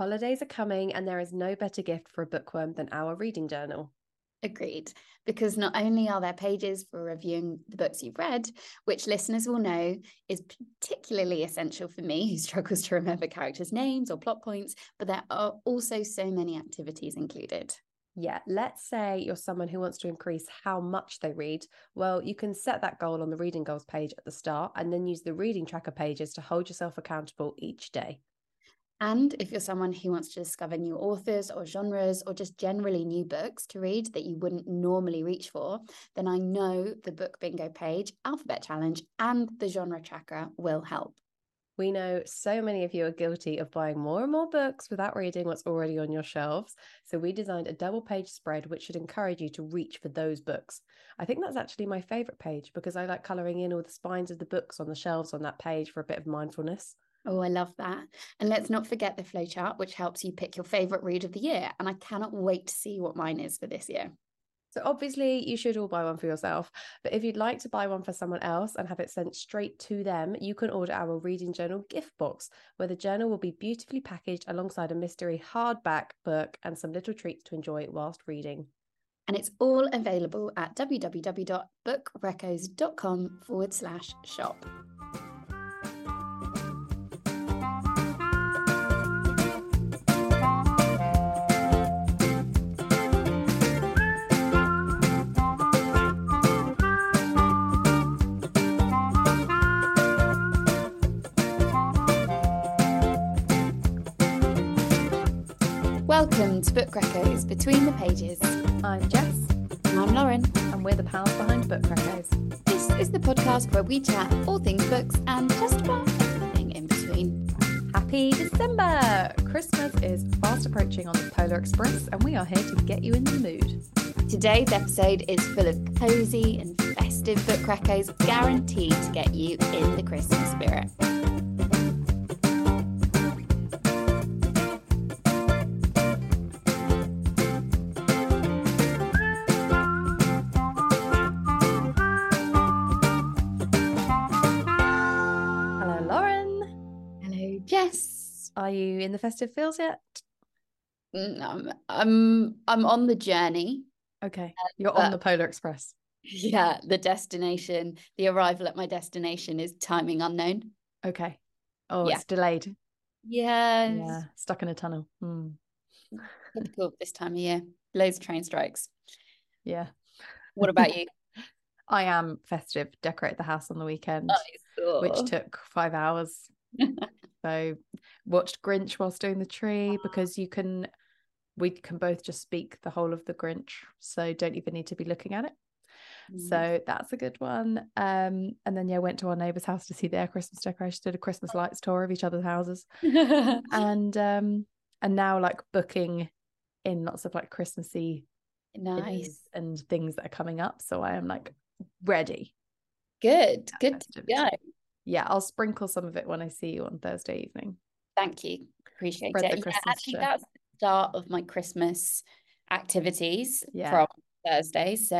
Holidays are coming, and there is no better gift for a bookworm than our reading journal. Agreed. Because not only are there pages for reviewing the books you've read, which listeners will know is particularly essential for me who struggles to remember characters' names or plot points, but there are also so many activities included. Yeah, let's say you're someone who wants to increase how much they read. Well, you can set that goal on the reading goals page at the start and then use the reading tracker pages to hold yourself accountable each day. And if you're someone who wants to discover new authors or genres or just generally new books to read that you wouldn't normally reach for, then I know the Book Bingo page, Alphabet Challenge, and the Genre Tracker will help. We know so many of you are guilty of buying more and more books without reading what's already on your shelves. So we designed a double page spread which should encourage you to reach for those books. I think that's actually my favorite page because I like coloring in all the spines of the books on the shelves on that page for a bit of mindfulness. Oh, I love that. And let's not forget the flowchart, which helps you pick your favorite read of the year. And I cannot wait to see what mine is for this year. So, obviously, you should all buy one for yourself. But if you'd like to buy one for someone else and have it sent straight to them, you can order our Reading Journal gift box, where the journal will be beautifully packaged alongside a mystery hardback book and some little treats to enjoy whilst reading. And it's all available at www.bookreccos.com forward slash shop. Welcome to Book Reccos Between the Pages. I'm Jess. And I'm Lauren. And we're the pals behind Book Reccos. This is the podcast where we chat all things books and just about everything in between. Happy December! Christmas is fast approaching on the Polar Express, and we are here to get you in the mood. Today's episode is full of cozy and festive book reccos, guaranteed to get you in the Christmas spirit. Are you in the festive feels yet? Mm, I'm I'm I'm on the journey. Okay. Uh, You're on the Polar Express. Yeah, the destination, the arrival at my destination is timing unknown. Okay. Oh, yeah. it's delayed. Yes. Yeah. Stuck in a tunnel. Hmm. Typical this time of year. Loads of train strikes. Yeah. What about you? I am festive. Decorate the house on the weekend, which took five hours. So watched Grinch whilst doing the tree because you can we can both just speak the whole of the Grinch. So don't even need to be looking at it. Mm. So that's a good one. Um, and then yeah, went to our neighbour's house to see their Christmas decorations, did a Christmas lights tour of each other's houses. and um and now like booking in lots of like Christmassy nice and things that are coming up. So I am like ready. Good, good to go yeah, I'll sprinkle some of it when I see you on Thursday evening. Thank you. Appreciate Spread it. Yeah, actually, that's the start of my Christmas activities yeah. from Thursday. So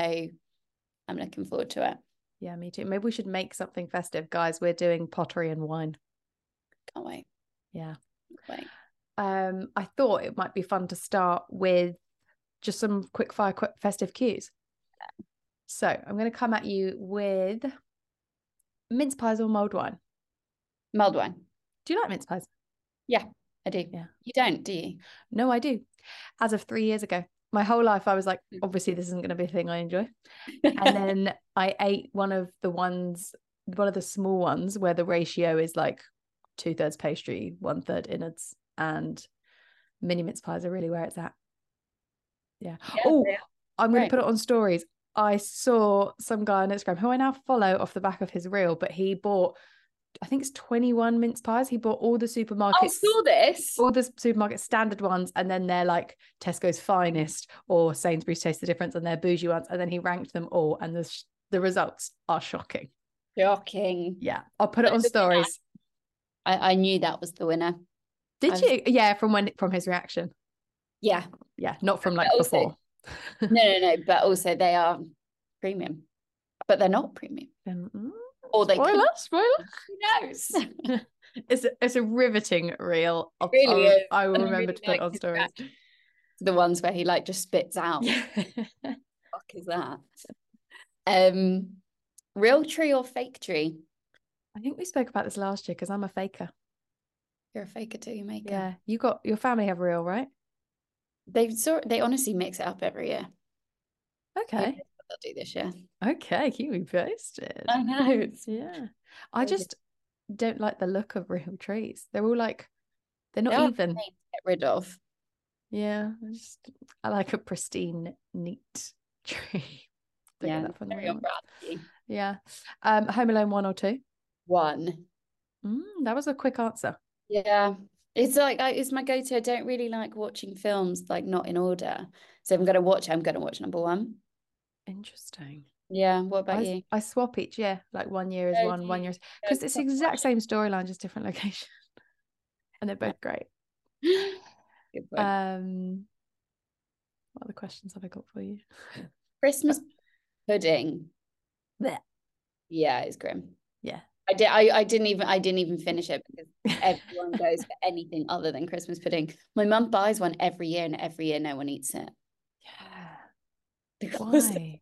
I'm looking forward to it. Yeah, me too. Maybe we should make something festive, guys. We're doing pottery and wine. Can't wait. Yeah. Can't wait. Um, I thought it might be fun to start with just some quick fire quick festive cues. So I'm going to come at you with mince pies or mulled wine? Mulled wine. Do you like mince pies? Yeah, I do. Yeah. You don't, do you? No, I do. As of three years ago. My whole life, I was like, mm. obviously, this isn't going to be a thing I enjoy. and then I ate one of the ones, one of the small ones where the ratio is like two thirds pastry, one third innards, and mini mince pies are really where it's at. Yeah. yeah oh, I'm going to put it on stories. I saw some guy on Instagram who I now follow off the back of his reel, but he bought, I think it's 21 mince pies. He bought all the oh, supermarkets. I saw this. All the supermarket standard ones, and then they're like Tesco's finest or Sainsbury's Taste the Difference, and they're bougie ones. And then he ranked them all, and the the results are shocking. Shocking. Yeah, I'll put it on stories. I, I knew that was the winner. Did was... you? Yeah, from when from his reaction. Yeah. Yeah, not from like before no, no, no. But also they are premium, but they're not premium. mm, or they spoiler, could, spoiler. Who knows? It's a, it's a riveting reel. Of, really I'll- is, I will remember really to put like on stories. reaction. The ones where he like just spits out. Fuck is that? Um, real tree or fake tree? I think we spoke about this last year because I'm a faker. You're a faker too, you maker. Yeah, you got your family have real, right? They sort they honestly mix it up every year. Okay, What They'll do this year. okay, keep me posted. I know. It's Yeah, I just don't like the look of real trees. They're all like they're they not are even. get rid of. Yeah, I just I like a pristine, neat tree. Yeah, very on brand. Yeah. Um, Home Alone one or two. One. Mm, that was a quick answer. Yeah. It's like I, it's my go-to. I don't really like watching films like not in order. So if I'm gonna watch, I'm gonna watch number one. Interesting. Yeah. What about s- you? I swap each year, like one year is Oh, one, one year because it's the exact same storyline, just different location, and they're both great. Um, what other questions have I got for you? Christmas pudding. Blech. Yeah, it's grim. Yeah. I did. I, I didn't even. I didn't even finish it because everyone goes for anything other than Christmas pudding. My mum buys one every year, and every year no one eats it. Yeah. Because Why?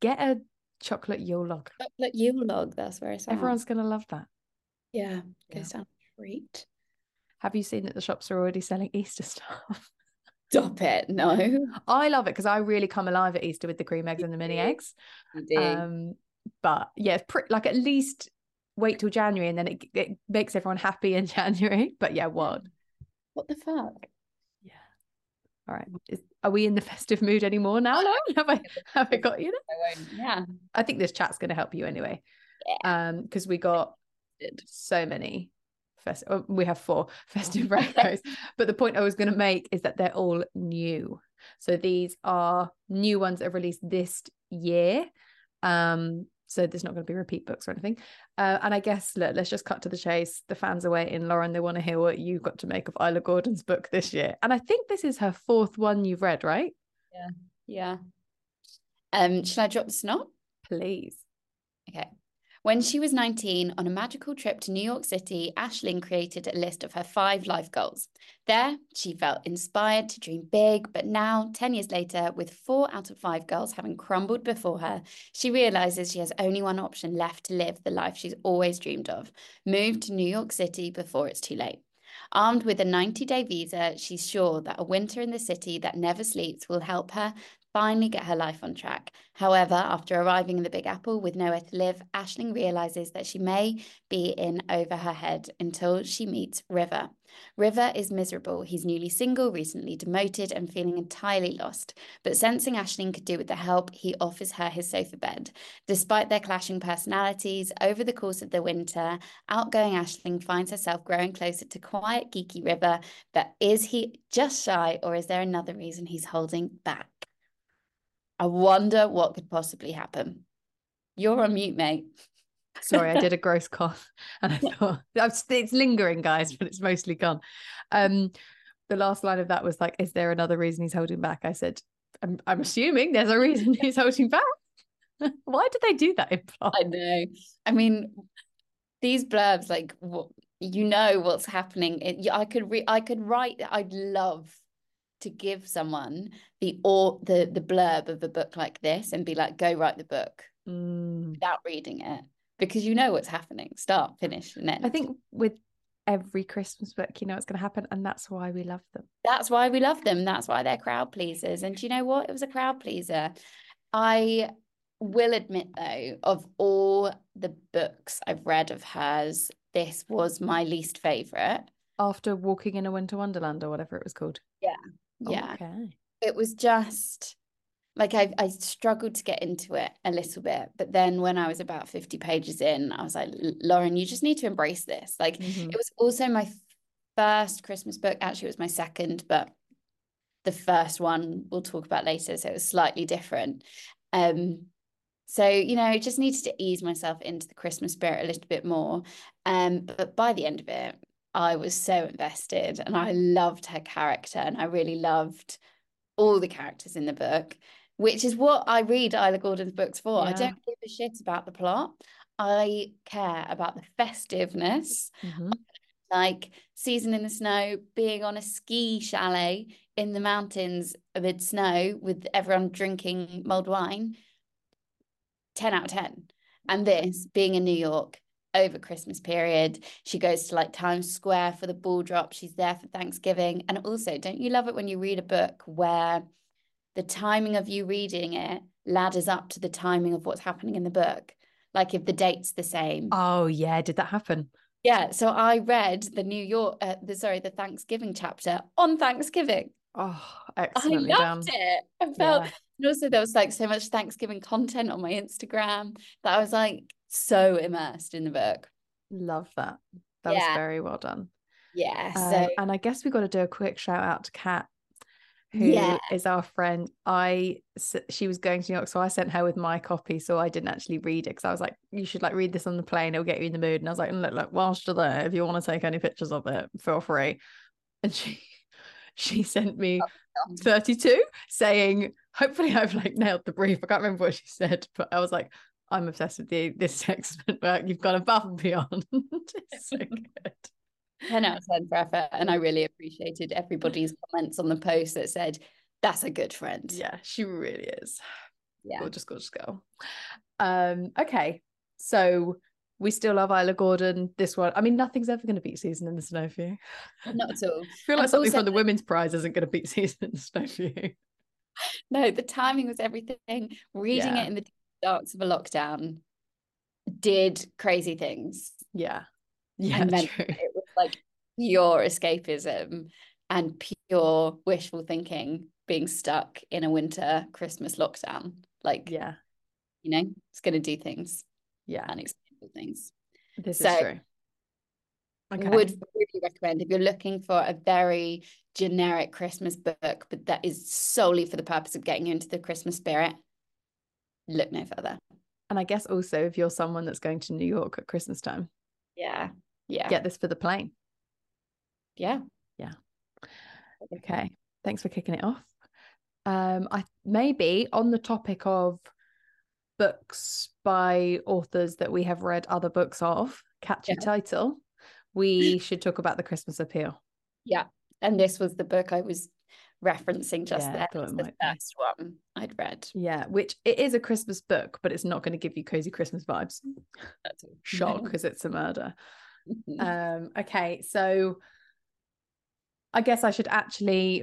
Get a chocolate Yule log. chocolate Yule log, that's where it's. Everyone's gonna love that. yeah Yeah. goes down a treat. Have you seen that the shops are already selling Easter stuff? Stop it! No, I love it because I really come alive at Easter with the cream eggs and the mini eggs. do. Um, but yeah, it's pretty like at least wait till January and then it it makes everyone happy in January. But yeah, wild. what the fuck? Yeah. All right. Is, are we in the festive mood anymore now? Lauren? Have I have I got you there? I. Yeah. I think this chat's going to help you anyway. Yeah. Um, because we got so many fest. oh, we have four festive reccos. but the point I was going to make is that they're all new. So these are new ones that are released this year. Um, so there's not going to be repeat books or anything. Uh, and I guess look, let's just cut to the chase. The fans are waiting. Lauren, they want to hear what you've got to make of Isla Gordon's book this year. And I think this is her fourth one you've read, right? Yeah. Yeah. Um, shall I drop the snot? Please. Okay. When she was 19, on a magical trip to New York City, Ashling created a list of her five life goals. There, she felt inspired to dream big, but now, 10 years later, with four out of five goals having crumbled before her, she realizes she has only one option left to live the life she's always dreamed of move to New York City before it's too late. Armed with a 90 day visa, she's sure that a winter in the city that never sleeps will help her finally get her life on track. However, after arriving in the Big Apple with nowhere to live, Ashling realizes that she may be in over her head until she meets River. River is miserable. He's newly single, recently demoted, and feeling entirely lost. But sensing Ashling could do with the help, he offers her his sofa bed. Despite their clashing personalities, over the course of the winter, outgoing Ashling finds herself growing closer to quiet, geeky River. But is he just shy, or is there another reason he's holding back? I wonder what could possibly happen. You're on mute, mate. Sorry, I did a gross cough, and I thought it's lingering, guys, but it's mostly gone. Um, the last line of that was like, "Is there another reason he's holding back?" I said, "I'm, I'm assuming there's a reason he's holding back." Why did they do that in plot? I know. I mean, these blurbs, like, what you know what's happening. It, I could re- I could write. I'd love to give someone the or the the blurb of a book like this and be like, go write the book Mm. without reading it because you know what's happening, start, finish, and end. I think with every Christmas book, you know what's going to happen, and that's why we love them. That's why we love them. That's why they're crowd pleasers. And do you know what? It was a crowd pleaser. I will admit, though, of all the books I've read of hers, this was my least favorite. After walking in a winter wonderland or whatever it was called. Yeah. Okay. It was just like I, I struggled to get into it a little bit. But then when I was about 50 pages in, I was like, Lauren, you just need to embrace this. Like, Mhm. it was also my first Christmas book. Actually, it was my second, but the first one we'll talk about later. So it was slightly different. Um, so you know, I just needed to ease myself into the Christmas spirit a little bit more. Um, but by the end of it, I was so invested and I loved her character and I really loved all the characters in the book, which is what I read Isla Gordon's books for. I don't give a shit about the plot. I care about the festiveness Mhm. like season in the snow, being on a ski chalet in the mountains amid snow with everyone drinking mulled wine. 10 out of 10. And this being in New York over Christmas period. She goes to like Times Square for the ball drop. She's there for Thanksgiving. And also, don't you love it when you read a book where the timing of you reading it ladders up to the timing of what's happening in the book? Like if the date's the same. Oh yeah, did that happen? Yeah. So I read the New York, uh, the sorry, the Thanksgiving chapter on Thanksgiving. Oh, excellently I done. loved it. I felt, Yeah. and also there was like so much Thanksgiving content on my Instagram that I was like so immersed in the book. Love that. That was very well done. Yeah. Um, So and I guess we've got to do a quick shout out to Kat, who is Yeah. our friend. i she was going to New York, so I sent her with my copy, so I didn't actually read it because I was like, you should like read this on the plane; it'll get you in the mood. And I was like, look, look, whilst you're there, if you want to take any pictures of it, feel free. And she she sent me Oh, 32 saying, hopefully I've like nailed the brief. I can't remember what she said, but I was like, I'm obsessed with you. This excellent work. You've gone above and beyond. it's so good. 10 out of 10 for effort. And I really appreciated everybody's comments on the post that said, that's a good friend. Yeah, she really is. Yeah. Gorgeous, gorgeous girl. Um, okay. So we still love Isla Gordon. This one, I mean, nothing's ever going to beat Season in the Snow for you. I Not at all. feel like And something also, from the Women's Prize isn't going to beat Season in the Snow for you. No, the timing was everything. Reading Yeah. it in the darks of a lockdown did crazy things. Yeah. Yeah, and meant true. it was like pure escapism and pure wishful thinking being stuck in a winter Christmas lockdown. Like, Yeah. you know, it's going to do things, Yeah. and unexpected things. This So, is true. Okay. would really recommend if you're looking for a very generic Christmas book, but that is solely for the purpose of getting you into the Christmas spirit. Look no further. and I guess also if you're someone that's going to New York at Christmas time, Yeah. Yeah. get this for the plane. Yeah. Yeah. Okay. Thanks for kicking it off. Um, I maybe on the topic of books by authors that we have read other books of, catchy Yeah. title, we should talk about the Christmas appeal. Yeah. And this was the book I was referencing just Yeah, there. the be. first one I'd read. Yeah, which it is a Christmas book, but it's not going to give you cozy Christmas vibes. That's. Shock, because it's a murder. Um, okay, so I guess I should actually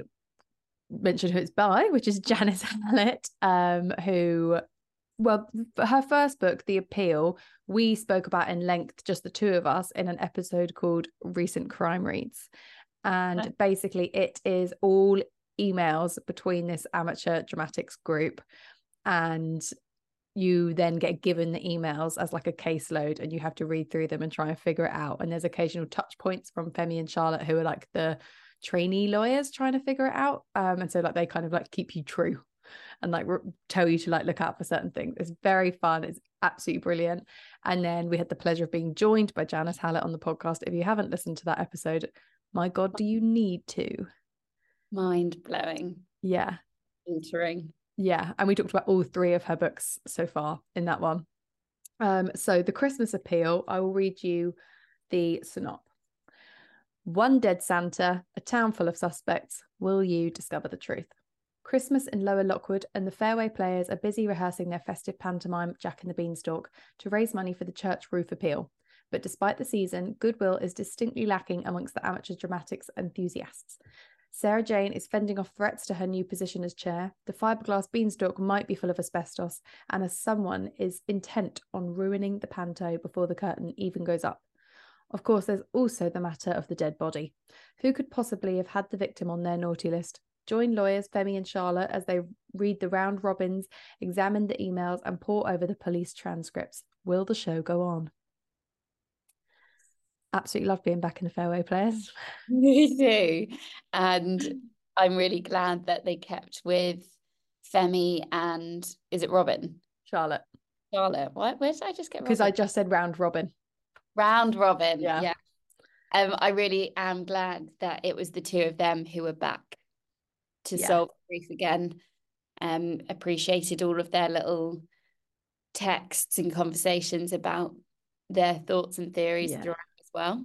mention who it's by, which is Janice Hallett, um, who, well, her first book, The Appeal, we spoke about in length, just the two of us, in an episode called Recent Crime Reads. And basically, it is all emails between this amateur dramatics group and you then get given the emails as like a caseload and you have to read through them and try and figure it out. And there's occasional touch points from femi and charlotte who are like the trainee lawyers trying to figure it out. Um and so like they kind of like keep you true and like re- tell you to like look out for certain things. It's very fun. It's absolutely brilliant. And then we had the pleasure of being joined by janice hallett on the podcast. If you haven't listened to that episode my god do you need to Mind blowing, yeah altering. Yeah, and we talked about all three of her books so far in that one. Um, so the Christmas appeal, I will read you the synop. One dead Santa, a town full of suspects. Will you discover the truth? Christmas in Lower Lockwood, and the Fairway players are busy rehearsing their festive pantomime Jack and the Beanstalk to raise money for the church roof appeal. But despite the season, goodwill is distinctly lacking amongst the amateur dramatics enthusiasts. Sarah Jane is fending off threats to her new position as chair. The fiberglass beanstalk might be full of asbestos, and as someone is intent on ruining the panto before the curtain even goes up. Of course, there's also the matter of the dead body. Who could possibly have had the victim on their naughty list? Join lawyers Femi and Charlotte as they read the round robins, examine the emails, and pore over the police transcripts. Will the show go on? Absolutely love being back in the fairway players. Me too. And I'm really glad that they kept with Femi and is it Robin? Charlotte, Charlotte. What? Where did I just get because I just said round robin. round Robin. Yeah. Yeah. Um, I really am glad that it was the two of them who were back to Yeah. solve grief again. Um, appreciated all of their little texts and conversations about their thoughts and theories Yeah. throughout well.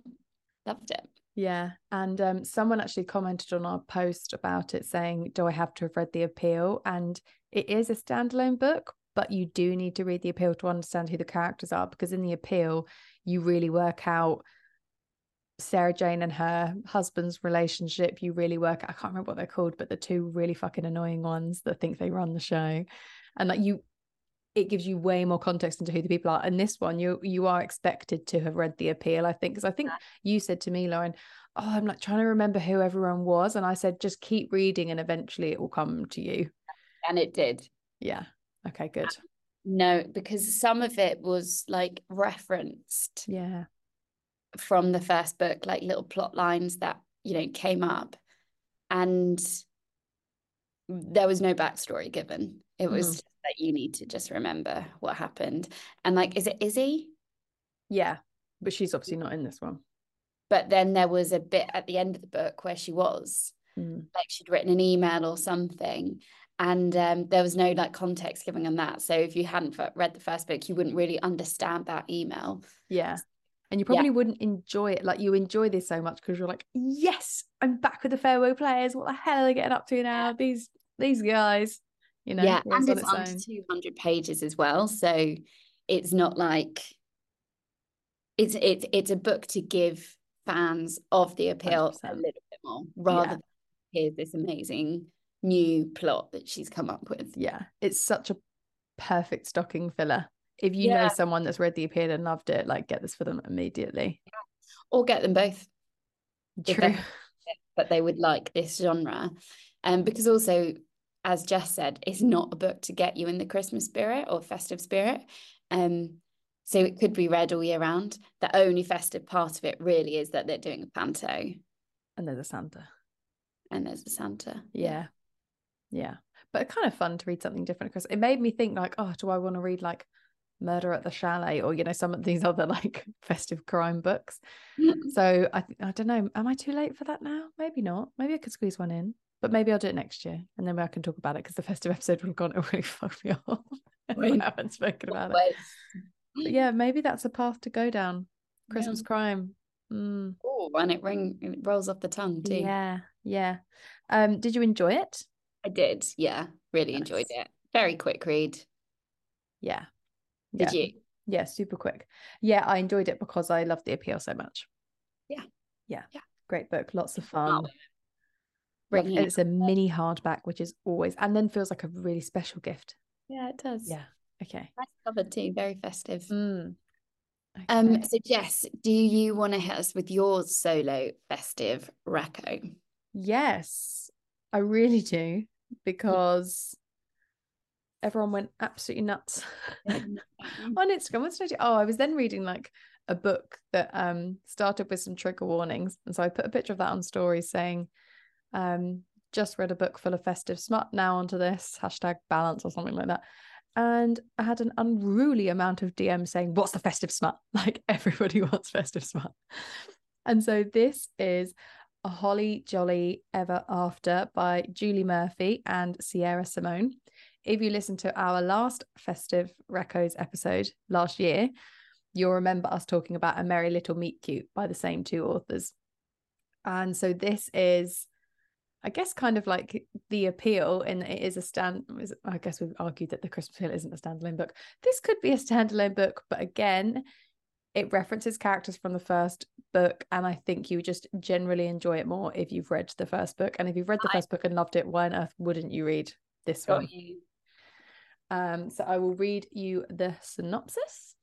Loved it. Yeah. And um, someone actually commented on our post about it saying, Do I have to have read The Appeal? And it is a standalone book, but you do need to read The Appeal to understand who the characters are because in The Appeal, you really work out Sarah Jane and her husband's relationship. You really work, I can't remember what they're called, but the two really fucking annoying ones that think they run the show. And like you, it gives you way more context into who the people are. And this one, you you are expected to have read the appeal, I think, because I think you said to me, Lauren, "Oh, I'm like trying to remember who everyone was," and I said, "Just keep reading, and eventually it will come to you." And it did. Yeah. Okay. Good. No, because some of it was like referenced. Yeah. From the first book, like little plot lines that you know came up, and there was no backstory given. It was mm that you need to just remember what happened. And like, is it Izzy? Yeah, but she's obviously not in this one. But then there was a bit at the end of the book where she was, mm. like she'd written an email or something, and um, there was no like context given on that. So if you hadn't read the first book, you wouldn't really understand that email. Yeah. And you probably yeah. wouldn't enjoy it. Like you enjoy this so much because you're like, yes, I'm back with the Fairway players. What the hell are they getting up to now? These these guys you know yeah and it's, under 200 pages as well so it's not like it's it's it's a book to give fans of the appeal 100%. a little bit more rather yeah. than here's this amazing new plot that she's come up with yeah it's such a perfect stocking filler if you yeah. know someone that's read the appeal and loved it like get this for them immediately yeah. or get them both True. but they would like this genre um because also as Jess said, is not a book to get you in the Christmas spirit or festive spirit. Um, so it could be read all year round. The only festive part of it really is that they're doing a panto. And there's a Santa. And there's a Santa. Yeah. Yeah. But kind of fun to read something different because it made me think like, oh, do I want to read like Murder at the Chalet or you know some of these other like festive crime books. so I I don't know. Am I too late for that now? Maybe not. Maybe I could squeeze one in but maybe I'll do it next year and then I can talk about it because the festive episode would have gone, really fucked me off. I haven't spoken about it. But yeah, maybe that's a path to go down. Christmas yeah. crime. Mm. Oh, and it ring it rolls off the tongue too. Yeah, yeah. Um, did you enjoy it? I did. Yeah, really nice. enjoyed it. Very quick read. Yeah. Did yeah. you? Yeah, super quick. Yeah, I enjoyed it because I love the appeal so much. Yeah. Yeah. Yeah. Great book. Lots of fun. Bringing it's a mini hardback, which is always and then feels like a really special gift. Yeah, it does. Yeah. Okay. Nice cover too. Very festive. Mm. Okay. Um. So Jess, do you want to hit us with your solo festive recco? Yes, I really do because everyone went absolutely nuts on Instagram. What did I do? Oh, I was then reading like a book that um started with some trigger warnings, and so I put a picture of that on stories saying um, just read a book full of festive smut. Now onto this hashtag balance or something like that. And I had an unruly amount of DMs saying, What's the festive smut? Like everybody wants festive smut. And so this is a Holly Jolly Ever After by Julie Murphy and Sierra Simone. If you listen to our last festive reccos episode last year, you'll remember us talking about A Merry Little Meet Cute by the same two authors. And so this is I guess kind of like the appeal in it is a stand I guess we've argued that the Christmas Appeal isn't a standalone book. This could be a standalone book, but again, it references characters from the first book and I think you just generally enjoy it more if you've read the first book. And if you've read the I, first book and loved it, why on earth wouldn't you read this one? You. Um, so I will read you the synopsis.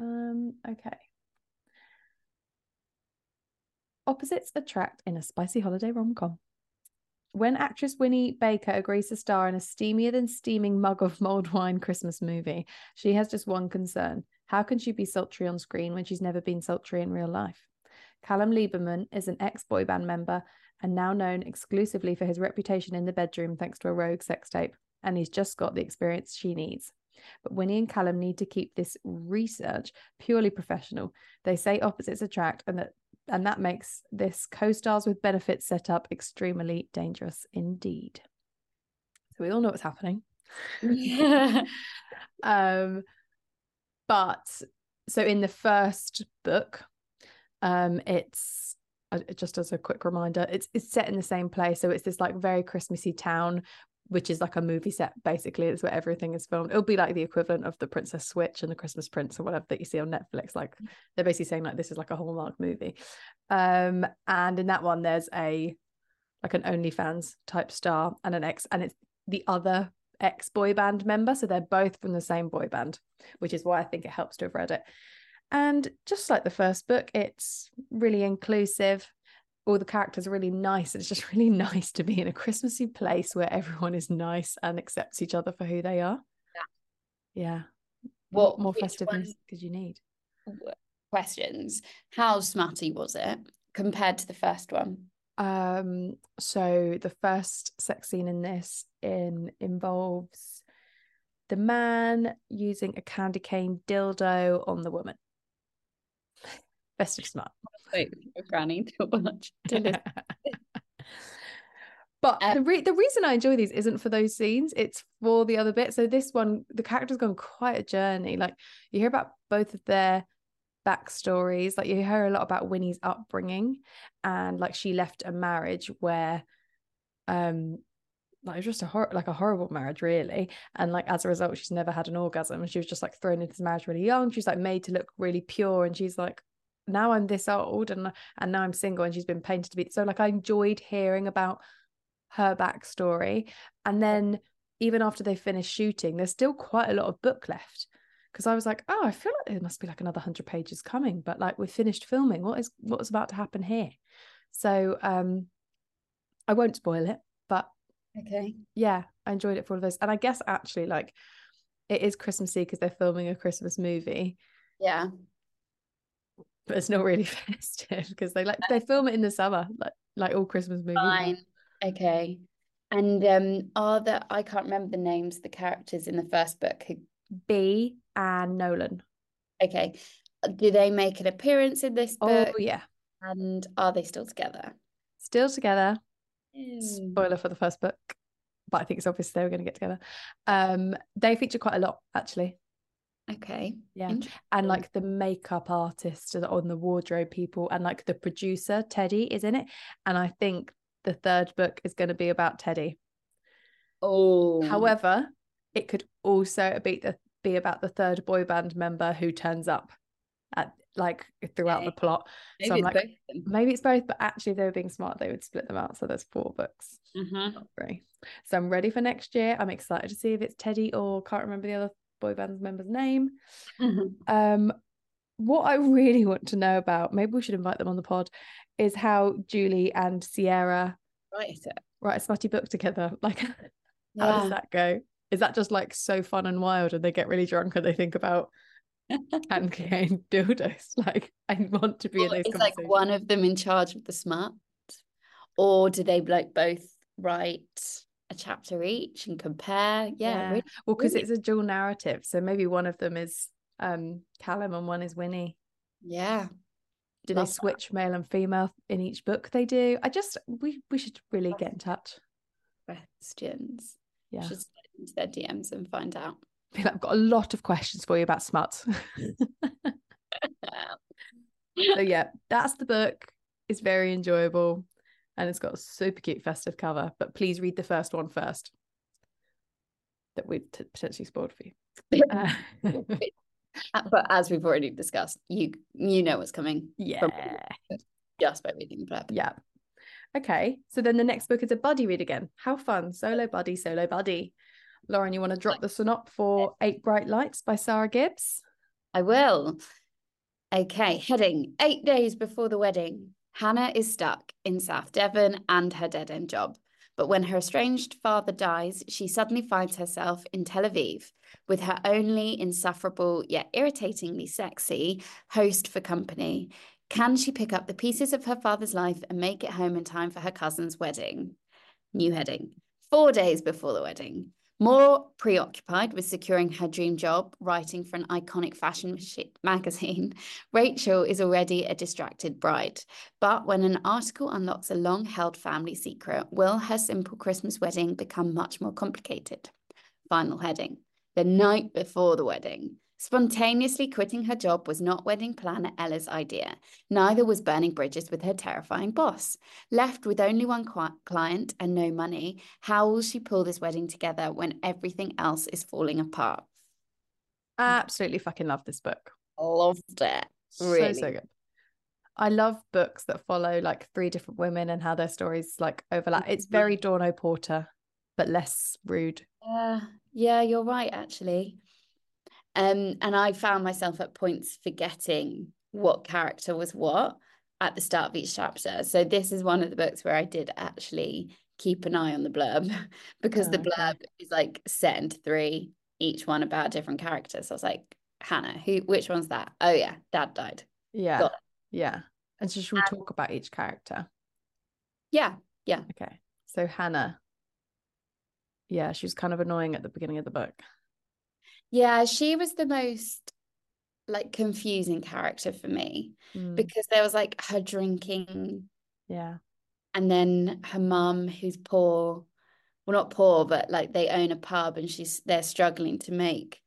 Um, okay. Opposites attract in a spicy holiday rom com. When actress Winnie Baker agrees to star in a steamier than steaming mug of mulled wine Christmas movie, she has just one concern. How can she be sultry on screen when she's never been sultry in real life? Callum Lieberman is an ex boy band member and now known exclusively for his reputation in the bedroom thanks to a rogue sex tape, and he's just got the experience she needs. But Winnie and Callum need to keep this research purely professional. They say opposites attract and that and that makes this co-stars with benefits setup extremely dangerous indeed. So we all know what's happening. um, but so in the first book, um, it's uh, just as a quick reminder, it's it's set in the same place, so it's this like very Christmassy town, which is like a movie set. Basically, it's where everything is filmed. It'll be like the equivalent of the Princess Switch and the Christmas Prince or whatever that you see on Netflix. Like Mm. they're basically saying like this is like a Hallmark movie. Um, and in that one, there's a like an OnlyFans type star and an ex, and it's the other ex boy band member. So they're both from the same boy band, which is why I think it helps to have read it. And just like the first book, it's really inclusive. All the characters are really nice. It's just really nice to be in a Christmassy place where everyone is nice and accepts each other for who they are. Yeah. Yeah. What more which festive one- could you need? questions? How smutty was it compared to the first one? Um, so the first sex scene in this in involves the man using a candy cane dildo on the woman. Festive smart. Wait Granny to watch. To but Uh, the re- the reason I enjoy these isn't for those scenes; it's for the other bit. So this one, the characters gone quite a journey. Like you hear about both of their backstories. Like you hear a lot about Winnie's upbringing, and like she left a marriage where, um, like it was just a hor- like a horrible marriage, really. And like as a result, she's never had an orgasm, and she was just like thrown into this marriage really young. She's like made to look really pure, and she's like now I'm this old and and now I'm single and she's been painted to be so like I enjoyed hearing about her backstory. And then even after they finished shooting there's still quite a lot of book left. Because I was like oh I feel like there must be like another 100 pages coming but like we finished filming. What is what's about to happen here? So um I won't spoil it but Okay. yeah I enjoyed it for all of those. And I guess actually like it is Christmassy because they're filming a Christmas movie. Yeah. But it's not really festive because they like they film it in the summer like like all Christmas movies. Fine. Okay. And um are the I can't remember the names the characters in the first book who B and Nolan. okay. Do they make an appearance in this book? Oh yeah, And are they still together? still together. Mm. Spoiler for the first book, but I think it's obvious they were going to get together. Um, they feature quite a lot actually, Okay. Yeah. And like the makeup artist on the wardrobe people, and like the producer Teddy is in it, and I think the third book is going to be about Teddy. Oh. However, it could also be the be about the third boy band member who turns up at like throughout the plot. maybe so I'm like, both of them. Maybe it's both, but actually, if they were being smart, they would split them out. So there's four books, Mhm. not three. So I'm ready for next year. I'm excited to see if it's Teddy or can't remember the other boy band member's name. Um, what I really want to know about, maybe we should invite them on the pod, is how Julie and Sierra so- write a smutty book together. Like, how does that go? Is that just like so fun and wild and they get really drunk and they think about candy cane dildos? Like, I want to be in those is like one of them in charge of the smut? Or do they like both write a chapter each and compare? Yeah. really- Well, because really- it's a dual narrative. So maybe one of them is um Callum and one is Winnie. Yeah. Do Love they that. switch male and female in each book they do? I just we we should really get in touch. Questions. Yeah. Should slide into their DMs and find out. like I've got a lot of questions for you about smut. so yeah, that's the book. It's very enjoyable and it's got a super cute festive cover. But please read the first one first. That we've t- potentially spoiled for you. Uh, but as we've already discussed, you you know what's coming yeah. just by reading the blurb. Yeah. Okay. So then the next book is a buddy read again. How fun. Solo buddy, solo buddy. Lauren, you want to drop the synop for Eight Bright Lights by Sara Gibbs? I will. Okay, heading eight days before the wedding. Hannah is stuck in South Devon and her dead end job. But when her estranged father dies, she suddenly finds herself in Tel Aviv with her only insufferable yet irritatingly sexy host for company. Can she pick up the pieces of her father's life and make it home in time for her cousin's wedding? New heading. Four days before the wedding. More preoccupied with securing her dream job, writing for an iconic fashion magazine, Rachel is already a distracted bride. But when an article unlocks a long held family secret, will her simple Christmas wedding become much more complicated? Final heading. The night before the wedding. Spontaneously quitting her job was not wedding planner Ella's idea. Neither was burning bridges with her terrifying boss. Left with only one client and no money, how will she pull this wedding together when everything else is falling apart? Absolutely fucking love this book. Loved it. Really? So, so good. I love books that follow like three different women and how their stories like overlap. It's Mm-hmm. very Dawn O'Porter, but less rude. Yeah, yeah, you're right, actually. Um, and I found myself at points forgetting what character was what at the start of each chapter. So this is one of the books where I did actually keep an eye on the blurb because the Oh, okay. blurb is like set into three, each one about a different character. So I was like, Hannah, who which one's that? Oh yeah, dad died. Yeah. Yeah. And so should we And- talk about each character? Yeah. Yeah, Okay. So Hannah. Yeah, she was kind of annoying at the beginning of the book. Yeah, she was the most like confusing character for me Mm, because there was like her drinking yeah. and then her mum who's poor well not poor but like they own a pub and she's they're struggling to make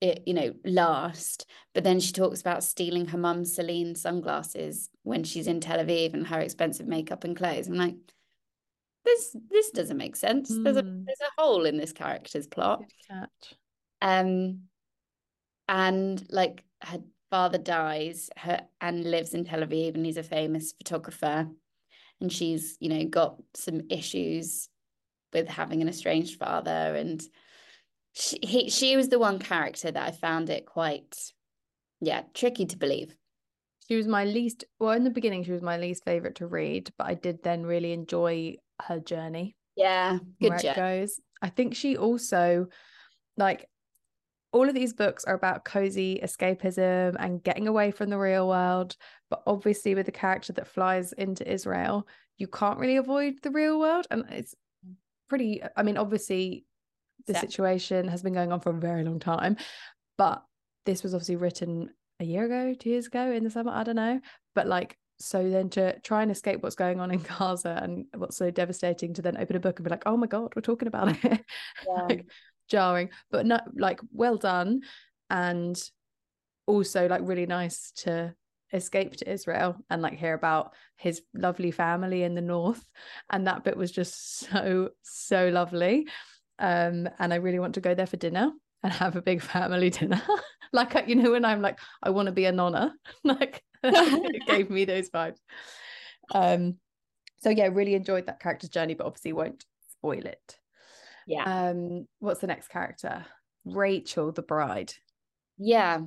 it you know last but then she talks about stealing her mum's Celine sunglasses when she's in Tel Aviv and her expensive makeup and clothes I'm like this this doesn't make sense there's a Mm. there's a hole in this character's plot Good catch. Um and like her father dies her and lives in Tel Aviv and he's a famous photographer and she's you know got some issues with having an estranged father and she he, she was the one character that I found it quite yeah tricky to believe She was my least, well, in the beginning, she was my least favorite to read, but I did then really enjoy her journey. yeah good where it goes. I think she also like all of these books are about cozy escapism and getting away from the real world. But obviously, with the character that flies into Israel, you can't really avoid the real world. And it's pretty, I mean, obviously, the So- situation has been going on for a very long time, but this was obviously written a year ago, two years ago in the summer. I don't know. But like, so then to try and escape what's going on in Gaza and what's so devastating to then open a book and be like, oh my God, we're talking about it. Yeah. like jarring, but not like well done. And also like really nice to escape to Israel and like hear about his lovely family in the north. And that bit was just so, so lovely. Um, and I really want to go there for dinner and have a big family dinner. like you know, when I'm like, I want to be a nonna, like it gave me those vibes. Um, so yeah, really enjoyed that character's journey, but obviously won't spoil it. Yeah Um, what's the next character? Rachel, the bride. yeah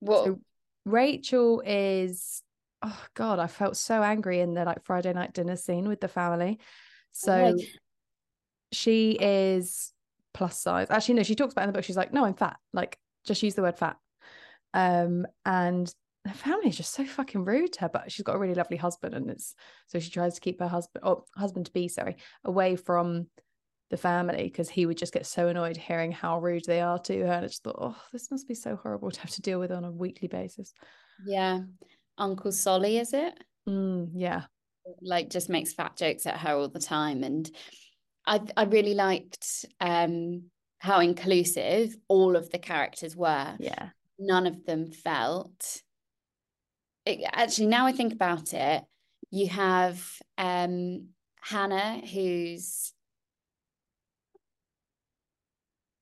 well So Rachel is oh god, I felt so angry in the like Friday night dinner scene with the family. So Okay. she is plus size. Actually, no, she talks about in the book. She's like, no, I'm fat. Like, just use the word fat. Um, and the family is just so fucking rude to her, but she's got a really lovely husband, and it's so she tries to keep her husband or husband to be, sorry, away from the family because he would just get so annoyed hearing how rude they are to her. And I just thought, oh, this must be so horrible to have to deal with on a weekly basis. yeah Uncle Solly is it Mm, yeah. like just makes fat jokes at her all the time and I I really liked um how inclusive all of the characters were Yeah. none of them felt it, actually now I think about it you have um Hannah who's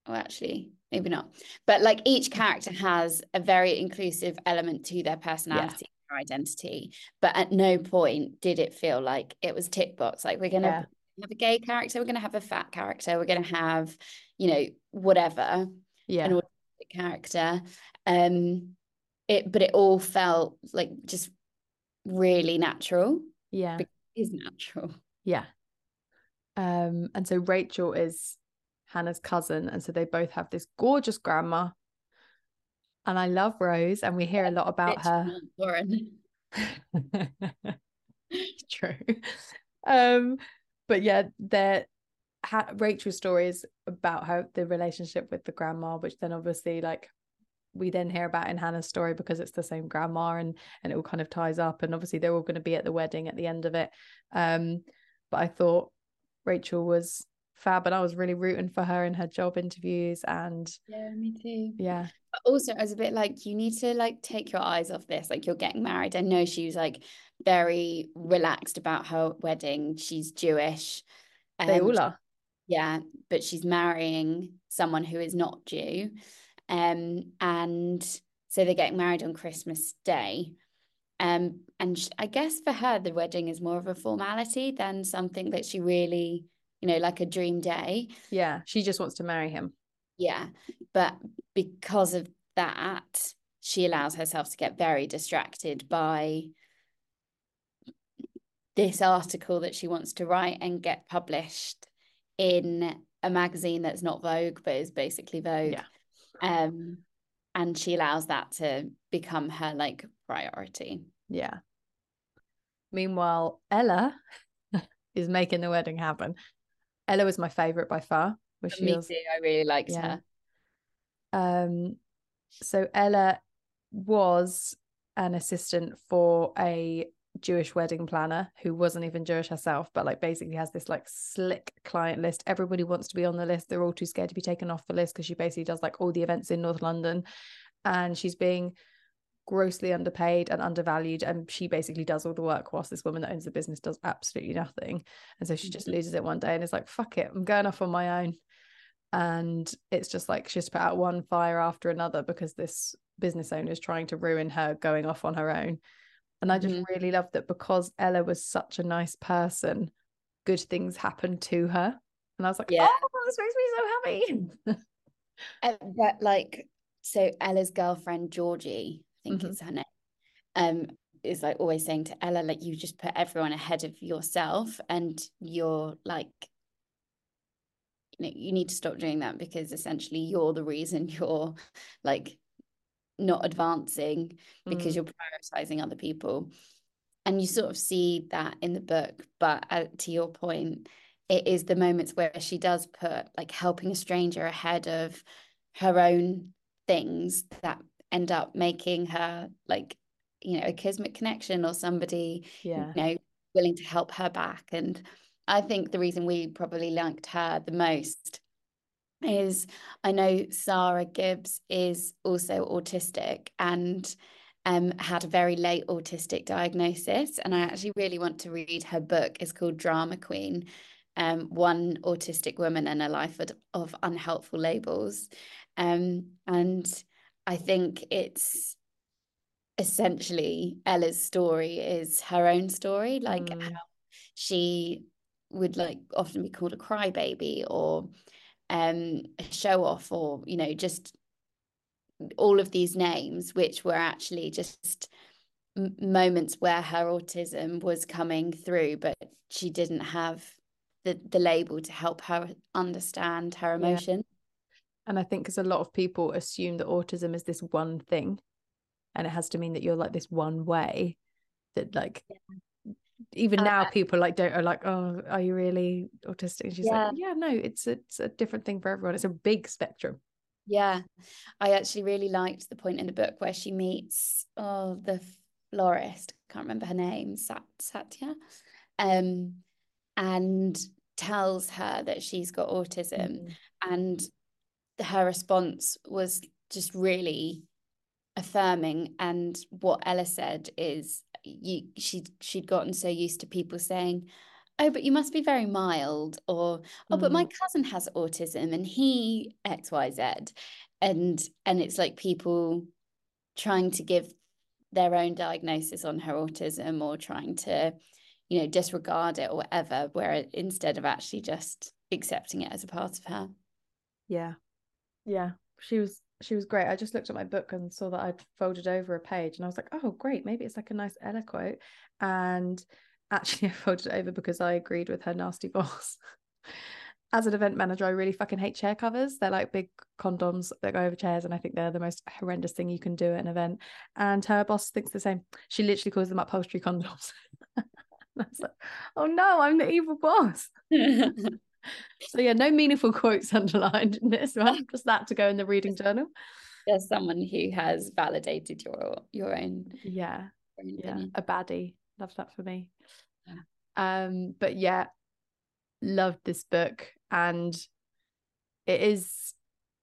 well actually maybe not but like each character has a very inclusive element to their personality their identity but at no point did it feel like it was tick box like we're gonna Yeah. have a gay character we're gonna have a fat character we're gonna have you know whatever Yeah. an autistic character um it but it all felt like just really natural Yeah. is natural Yeah. Um, and so Rachel is Hannah's cousin, and so they both have this gorgeous grandma. And I love Rose, and we hear a lot about her. Lauren. True. Um, but yeah, their ha- Rachel's story is about how the relationship with the grandma, which then obviously like we then hear about in Hannah's story because it's the same grandma and and it all kind of ties up and obviously they're all going to be at the wedding at the end of it. Um, but I thought Rachel was fab and I was really rooting for her in her job interviews and yeah me too. Yeah. But also I was a bit like you need to like take your eyes off this like you're getting married. I know she was like very relaxed about her wedding. She's Jewish they um, all are. Yeah but she's marrying someone who is not Jew um and so they're getting married on Christmas Day. Um and sh- I guess for her the wedding is more of a formality than something that she really you know like a dream day yeah she just wants to marry him yeah but because of that she allows herself to get very distracted by this article that she wants to write and get published in a magazine that's not Vogue but is basically Vogue. Yeah. Um and she allows that to become her like priority. Yeah. Meanwhile, Ella is making the wedding happen. Ella was my favorite by far. Was she Me was, too. I really liked Yeah. her. um so Ella was an assistant for a Jewish wedding planner who wasn't even Jewish herself, but like basically has this like slick client list. Everybody wants to be on the list. They're all too scared to be taken off the list because she basically does like all the events in North London and she's being grossly underpaid and undervalued. And she basically does all the work whilst this woman that owns the business does absolutely nothing. And so she just Mhm. loses it one day and is like, fuck it, I'm going off on my own. And it's just like she's put out one fire after another because this business owner is trying to ruin her going off on her own. And I just Mhm. really loved that because Ella was such a nice person, good things happened to her. And I was like, Yeah. oh, this makes me so happy. But like so Ella's girlfriend Georgie, think Mhm. it's her name, um, is like always saying to Ella, like you just put everyone ahead of yourself and you're like you know, you need to stop doing that because essentially you're the reason you're like not advancing because Mm. you're prioritizing other people. And you sort of see that in the book, but uh, to your point, it is the moments where she does put like helping a stranger ahead of her own things that end up making her like you know a kismet connection or somebody yeah. you know willing to help her back. And i think the reason we probably liked her the most is i know Sara Gibbs is also autistic and um had a very late autistic diagnosis. And i actually really want to read her book. It's called drama queen um one autistic woman and a life of, of unhelpful labels. Um and i think it's essentially Ella's story is her own story, like Mm. how she would like often be called a crybaby or um a show off or you know just all of these names which were actually just m- moments where her autism was coming through but she didn't have the the label to help her understand her emotion And I think because a lot of people assume that autism is this one thing and it has to mean that you're like this one way that like even Uh, now people like don't are like oh are you really autistic? And she's Yeah. like yeah. No it's it's a different thing for everyone. It's a big spectrum. Yeah, I actually really liked the point in the book where she meets oh the florist. Can't remember her name, Sat Satya, um, and tells her that she's got autism, and her response was just really affirming. And what Ella said is, you she she'd gotten so used to people saying. Oh, but you must be very mild, or oh, but my mm. cousin has autism and he X, Y, Z. And and it's like people trying to give their own diagnosis on her autism or trying to, you know, disregard it or whatever, where instead of actually just accepting it as a part of her. yeah yeah she was she was great. I just looked at my book and saw that i'd folded over a page and i was like oh great maybe it's like a nice ella quote. And actually i folded it over because i agreed with her nasty boss. As an event manager i really fucking hate chair covers. They're like big condoms that go over chairs and i think they're the most horrendous thing you can do at an event. And her boss thinks the same. She literally calls them upholstery condoms. Like, oh no, I'm the evil boss. So yeah, no meaningful quotes underlined in this one, just that to go in the reading journal. There's someone who has validated your your own, Yeah, your own yeah, a baddie. Love that for me. Yeah. Um, but yeah, loved this book and it is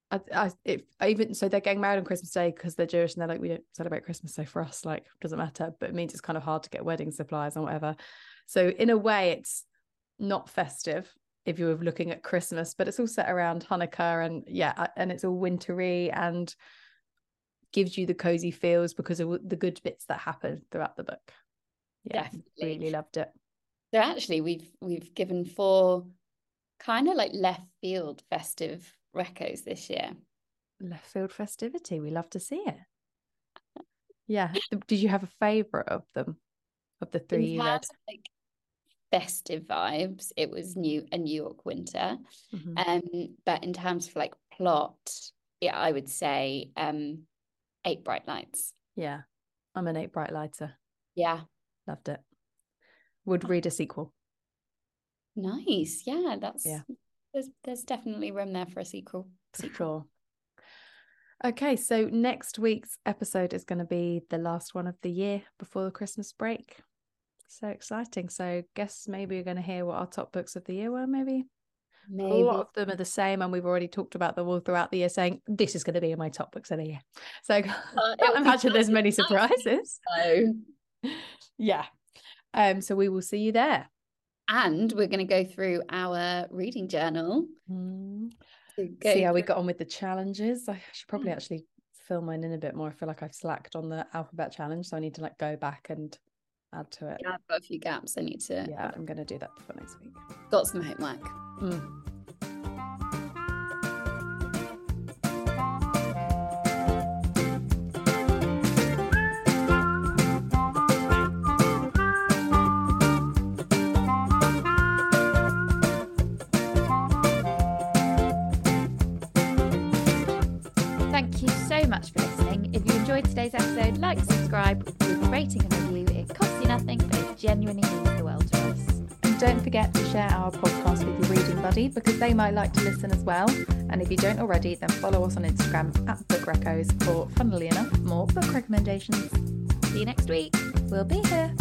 I, I, it, I even so they're getting married on Christmas Day because they're Jewish and they're like we don't celebrate Christmas so for us like doesn't matter but it means it's kind of hard to get wedding supplies and whatever so in a way it's not festive if you were looking at Christmas but it's all set around Hanukkah and yeah and it's all wintry and gives you the cozy feels because of the good bits that happen throughout the book yeah Definitely. really loved it so actually we've we've given four kind of like left field festive reccos this year. Left field festivity. We love to see it. Yeah. Did you have a favourite of them? Of the three? Like festive vibes, it was new a New York winter. Mm-hmm. Um, but in terms of like plot, yeah, I would say um Eight Bright Lights. Yeah. I'm an eight bright lighter. Yeah. Loved it. Would read a sequel. Nice. Yeah, that's yeah there's there's definitely room there for a sequel. For sure. Okay, so next week's episode is going to be the last one of the year before the Christmas break. So exciting. So guess maybe we're going to hear what our top books of the year were, maybe. Maybe. A lot of them are the same, and we've already talked about them all throughout the year, saying this is going to be in my top books of the year. So uh, I imagine there's many surprises. So. yeah. Um. So we will see you there and we're going to go through our reading journal. Mm. See how we got on with the challenges. I should probably mm. actually fill mine in a bit more. I feel like I've slacked on the alphabet challenge, so I need to like go back and add to it. Yeah, I've got a few gaps. I need to. Yeah, I'm going to do that for next week. Got some homework. Mm. Thank you so much for listening. If you enjoyed today's episode, like, subscribe, leave a rating and review. Genuinely means the world to us. And don't forget to share our podcast with your reading buddy because they might like to listen as well. And if you don't already, then follow us on Instagram at Book Reccos for, funnily enough, more book recommendations. See you next week. We'll be here.